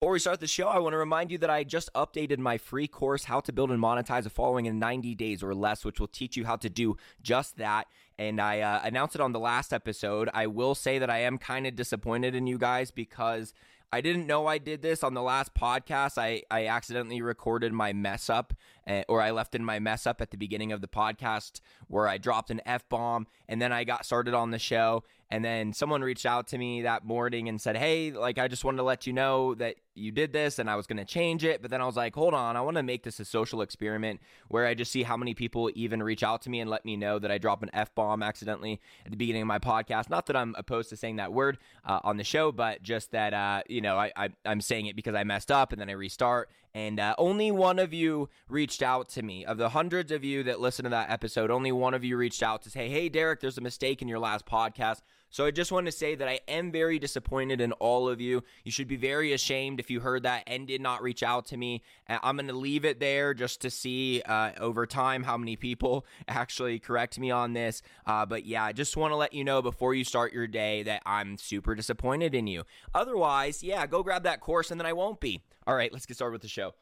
Before we start the show, I want to remind you that I just updated my free course, How to Build and Monetize a Following in 90 Days or Less, which will teach you how to do just that. And I uh, announced it on the last episode. I will say that I am kind of disappointed in you guys because I didn't know I did this on the last podcast. I, I accidentally recorded my mess up, uh, or I left in my mess up at the beginning of the podcast where I dropped an F bomb and then I got started on the show. And then someone reached out to me that morning and said, Hey, like, I just wanted to let you know that you did this and I was going to change it. But then I was like, hold on, I want to make this a social experiment where I just see how many people even reach out to me and let me know that I drop an F bomb accidentally at the beginning of my podcast. Not that I'm opposed to saying that word uh, on the show, but just that, uh, you know, I, I, I'm saying it because I messed up and then I restart and uh, only one of you reached out to me. Of the hundreds of you that listened to that episode, only one of you reached out to say, Hey, Derek, there's a mistake in your last podcast. So I just want to say that I am very disappointed in all of you. You should be very ashamed if you heard that and did not reach out to me. I'm going to leave it there just to see uh, over time how many people actually correct me on this. Uh, but yeah, I just want to let you know before you start your day that I'm super disappointed in you. Otherwise, yeah, go grab that course and then I won't be. All right, let's get started with the show.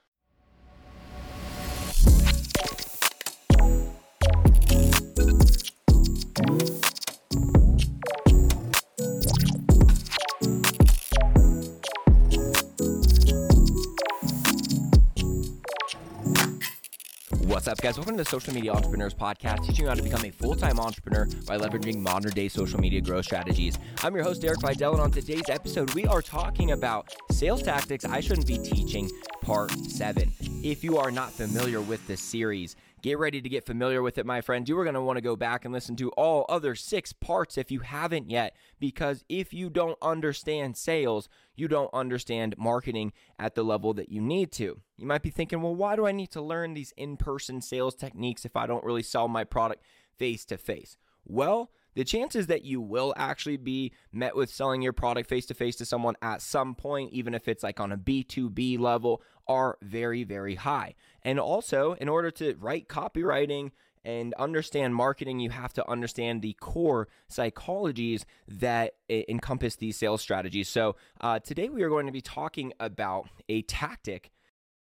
What's up, guys? Welcome to the Social Media Entrepreneurs Podcast, teaching you how to become a full time entrepreneur by leveraging modern day social media growth strategies. I'm your host, Derek Videll, and on today's episode, we are talking about sales tactics I shouldn't be teaching, part seven. If you are not familiar with this series, Get ready to get familiar with it, my friend. You are going to want to go back and listen to all other six parts if you haven't yet, because if you don't understand sales, you don't understand marketing at the level that you need to. You might be thinking, well, why do I need to learn these in person sales techniques if I don't really sell my product face to face? Well, the chances that you will actually be met with selling your product face to face to someone at some point, even if it's like on a B2B level, are very, very high. And also, in order to write copywriting, and understand marketing, you have to understand the core psychologies that encompass these sales strategies. So, uh, today we are going to be talking about a tactic.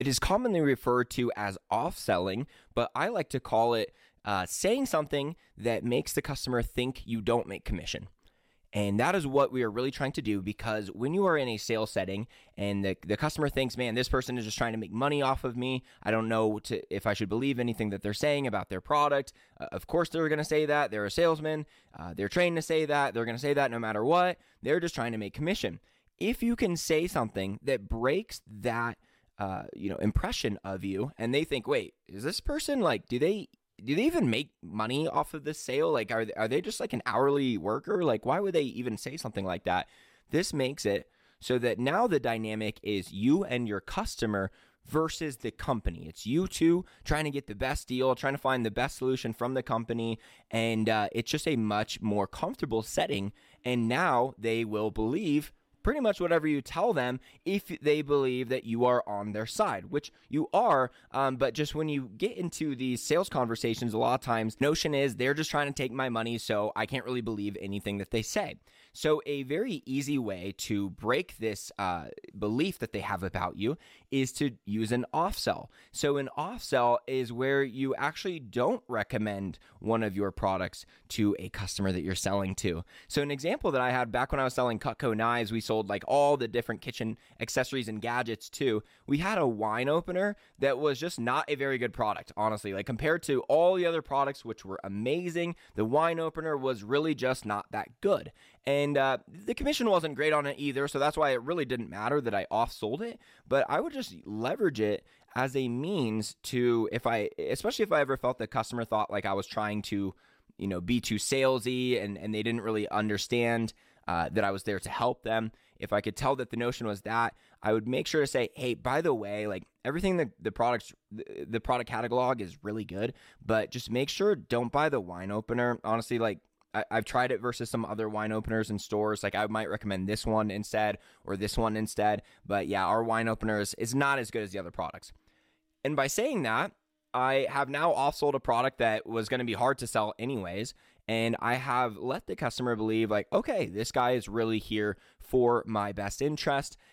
It is commonly referred to as off selling, but I like to call it uh, saying something that makes the customer think you don't make commission. And that is what we are really trying to do because when you are in a sales setting and the, the customer thinks, man, this person is just trying to make money off of me. I don't know to, if I should believe anything that they're saying about their product. Uh, of course, they're going to say that. They're a salesman. Uh, they're trained to say that. They're going to say that no matter what. They're just trying to make commission. If you can say something that breaks that, uh, you know, impression of you and they think, wait, is this person like, do they do they even make money off of this sale? Like, are they, are they just like an hourly worker? Like, why would they even say something like that? This makes it so that now the dynamic is you and your customer versus the company. It's you two trying to get the best deal, trying to find the best solution from the company, and uh, it's just a much more comfortable setting. And now they will believe pretty much whatever you tell them if they believe that you are on their side, which you are. Um, but just when you get into these sales conversations, a lot of times, notion is they're just trying to take my money, so I can't really believe anything that they say. So, a very easy way to break this uh, belief that they have about you is to use an off sell. So, an off sell is where you actually don't recommend one of your products to a customer that you're selling to. So, an example that I had back when I was selling Cutco knives, we sold like all the different kitchen accessories and gadgets too. We had a wine opener that was just not a very good product, honestly. Like, compared to all the other products, which were amazing, the wine opener was really just not that good. And uh, the commission wasn't great on it either, so that's why it really didn't matter that I off sold it. But I would just leverage it as a means to, if I, especially if I ever felt the customer thought like I was trying to, you know, be too salesy and, and they didn't really understand uh, that I was there to help them. If I could tell that the notion was that, I would make sure to say, "Hey, by the way, like everything that the products, the, the product catalog is really good, but just make sure don't buy the wine opener. Honestly, like I, have tried it versus some other wine openers in stores. Like I might recommend this one instead or this one instead. But yeah, our wine openers is, not as good as the other products. And by saying that, I have now off sold a product that was going to be hard to sell anyways. And I have let the customer believe, like, okay, this guy is really here for my best interest.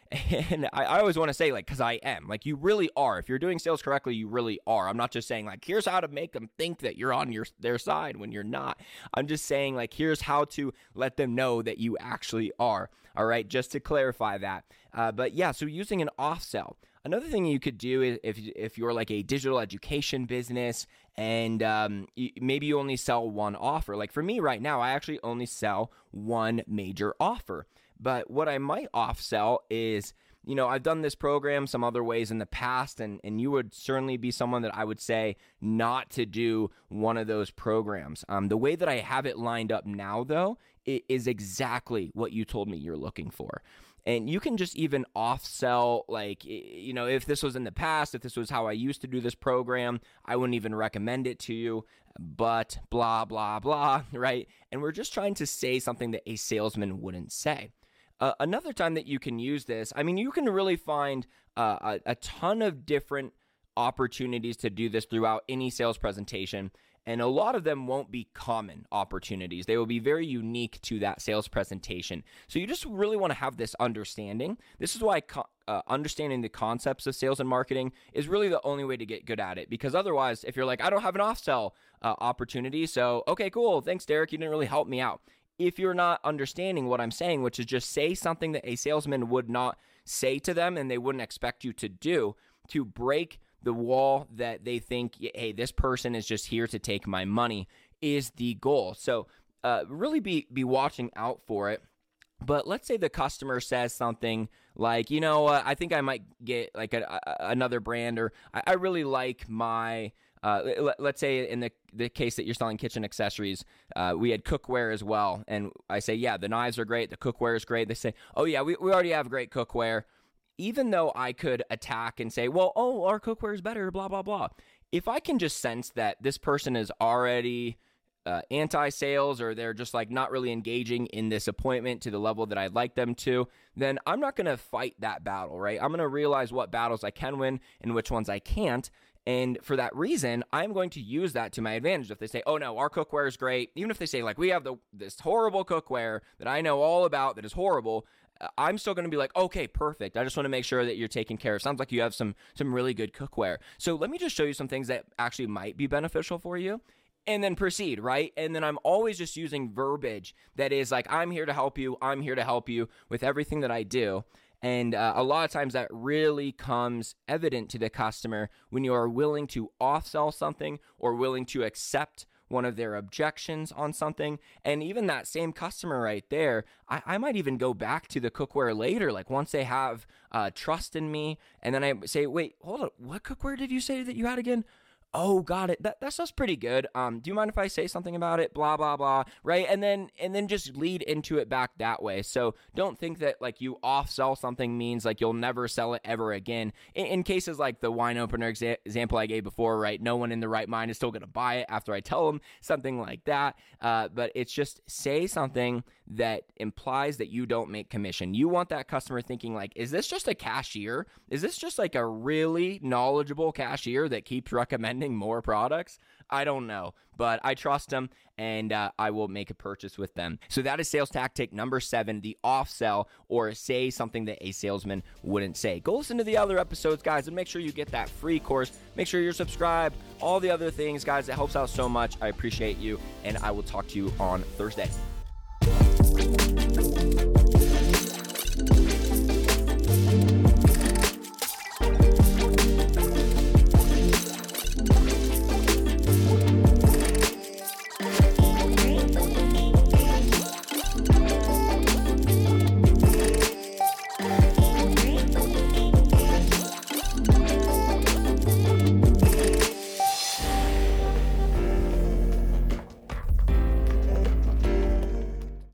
And I, I always want to say, like, because I am, like, you really are. If you're doing sales correctly, you really are. I'm not just saying, like, here's how to make them think that you're on your their side when you're not. I'm just saying, like, here's how to let them know that you actually are. All right, just to clarify that. Uh, but yeah, so using an off sell. Another thing you could do is if if you're like a digital education business and um, maybe you only sell one offer. Like for me right now, I actually only sell one major offer. But what I might off sell is you know, I've done this program some other ways in the past, and, and you would certainly be someone that I would say not to do one of those programs. Um, the way that I have it lined up now, though, is exactly what you told me you're looking for and you can just even off sell like you know if this was in the past if this was how i used to do this program i wouldn't even recommend it to you but blah blah blah right? And we're just trying to say something that a salesman wouldn't say. Uh, another time that you can use this i mean you can really find uh, a, a ton of different opportunities to do this throughout any sales presentation and a lot of them won't be common opportunities. They will be very unique to that sales presentation. So you just really want to have this understanding. This is why co- uh, understanding the concepts of sales and marketing is really the only way to get good at it. Because otherwise, if you're like, I don't have an off sell uh, opportunity, so okay, cool, thanks, Derek, you didn't really help me out. If you're not understanding what I'm saying, which is just say something that a salesman would not say to them and they wouldn't expect you to do to break the wall that they think, hey, this person is just here to take my money is the goal. So uh, really be be watching out for it. But let's say the customer says something like, you know, uh, I think I might get like a, a, another brand, or I, I really like my. Uh, let, us say in the the case that you're selling kitchen accessories, uh, we had cookware as well, and I say, yeah, the knives are great, the cookware is great. They say, oh yeah, we, we already have great cookware even though I could attack and say, well, oh, our cookware is better, blah, blah, blah. If I can just sense that this person is already uh, anti sales or they're just like not really engaging in this appointment to the level that I'd like them to, then I'm not going to fight that battle, right? I'm going to realize what battles I can win and which ones I can't. And for that reason, I'm going to use that to my advantage. If they say, "Oh no, our cookware is great," even if they say like we have the this horrible cookware that I know all about that is horrible, I'm still going to be like, okay, perfect. I just want to make sure that you're taken care of. Sounds like you have some some really good cookware. So let me just show you some things that actually might be beneficial for you and then proceed, right? And then I'm always just using verbiage that is like, I'm here to help you. I'm here to help you with everything that I do. And uh, a lot of times that really comes evident to the customer when you are willing to off sell something or willing to accept one of their objections on something. And even that same customer right there, I, I might even go back to the cookware later, like once they have uh, trust in me. And then I say, wait, hold on, what cookware did you say that you had again? Oh got it. That, that stuff's pretty good. Um do you mind if i say something about it? Blah blah blah. Right? And then and then just lead into it back that way. So don't think that like you off sell something means like you'll never sell it ever again. In, in cases like the wine opener exa- example i gave before right? No one in the right mind is still going to buy it after i tell them something like that. Uh, but it's just say something that implies that you don't make commission. You want that customer thinking like is this just a cashier? Is this just like a really knowledgeable cashier that keeps recommending more products? I don't know, but I trust them and uh, I will make a purchase with them. So that is sales tactic number seven, the off sell or say something that a salesman wouldn't say. Go listen to the other episodes, guys, and make sure you get that free course. Make sure you're subscribed, all the other things, guys. It helps out so much. I appreciate you, and I will talk to you on Thursday.